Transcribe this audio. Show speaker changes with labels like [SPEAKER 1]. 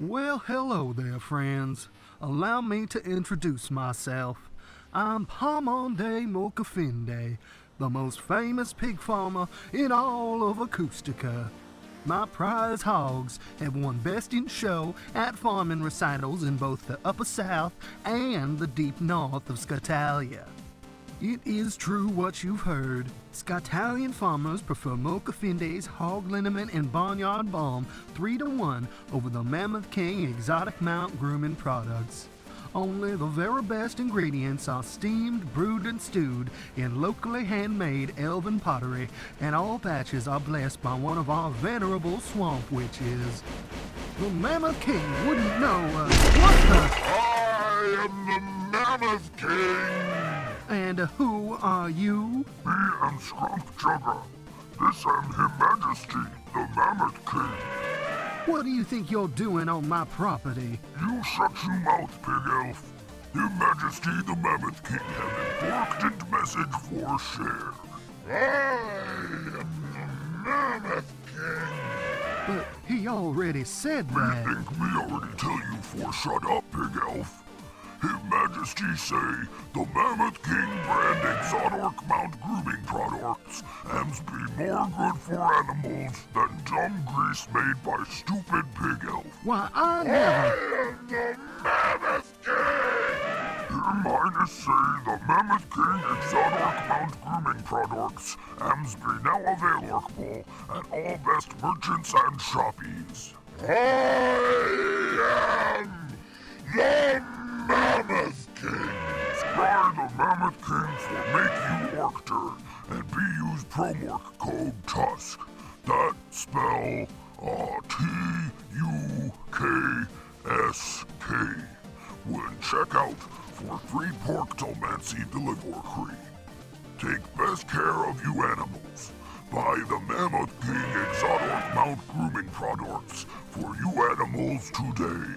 [SPEAKER 1] Well, hello there, friends. Allow me to introduce myself. I'm Pamande Mulkafinde, the most famous pig farmer in all of Acoustica. My prize hogs have won Best in Show at farming recitals in both the Upper South and the deep north of Scatalia. It is true what you've heard. Scotalian farmers prefer Mulkafinde's hog liniment and barnyard balm 3 to 1 over the Mammoth King exotic mount grooming products. Only the very best ingredients are steamed, brewed, and stewed in locally handmade elven pottery, and all batches are blessed by one of our venerable swamp witches. The Mammoth King wouldn't know uh, what the.
[SPEAKER 2] I am the Mammoth King!
[SPEAKER 1] And who are you?
[SPEAKER 2] Me am Scrump Jugger. This am His Majesty, the Mammoth King.
[SPEAKER 1] What do you think you're doing on my property?
[SPEAKER 2] You shut your mouth, Pig Elf. His Majesty, the Mammoth King, have important message for share. I am the Mammoth King.
[SPEAKER 1] But he already said that.
[SPEAKER 2] think me already tell you for shut up, Pig Elf. Say the Mammoth King brand Exotork Mount grooming products ams be more good for animals than dumb grease made by stupid Pig Elf.
[SPEAKER 1] Why, I never.
[SPEAKER 2] am the Mammoth King! Your Highness say the Mammoth King Exotork Mount grooming products ams be now available at all best merchants and shoppies. I am use promork code TUSK. That spell uh, T-U-K-S-K when checkout for free pork Dalmancy delivery. Take best care of you animals. Buy the Mammoth King Exotic Mount Grooming products for you animals today.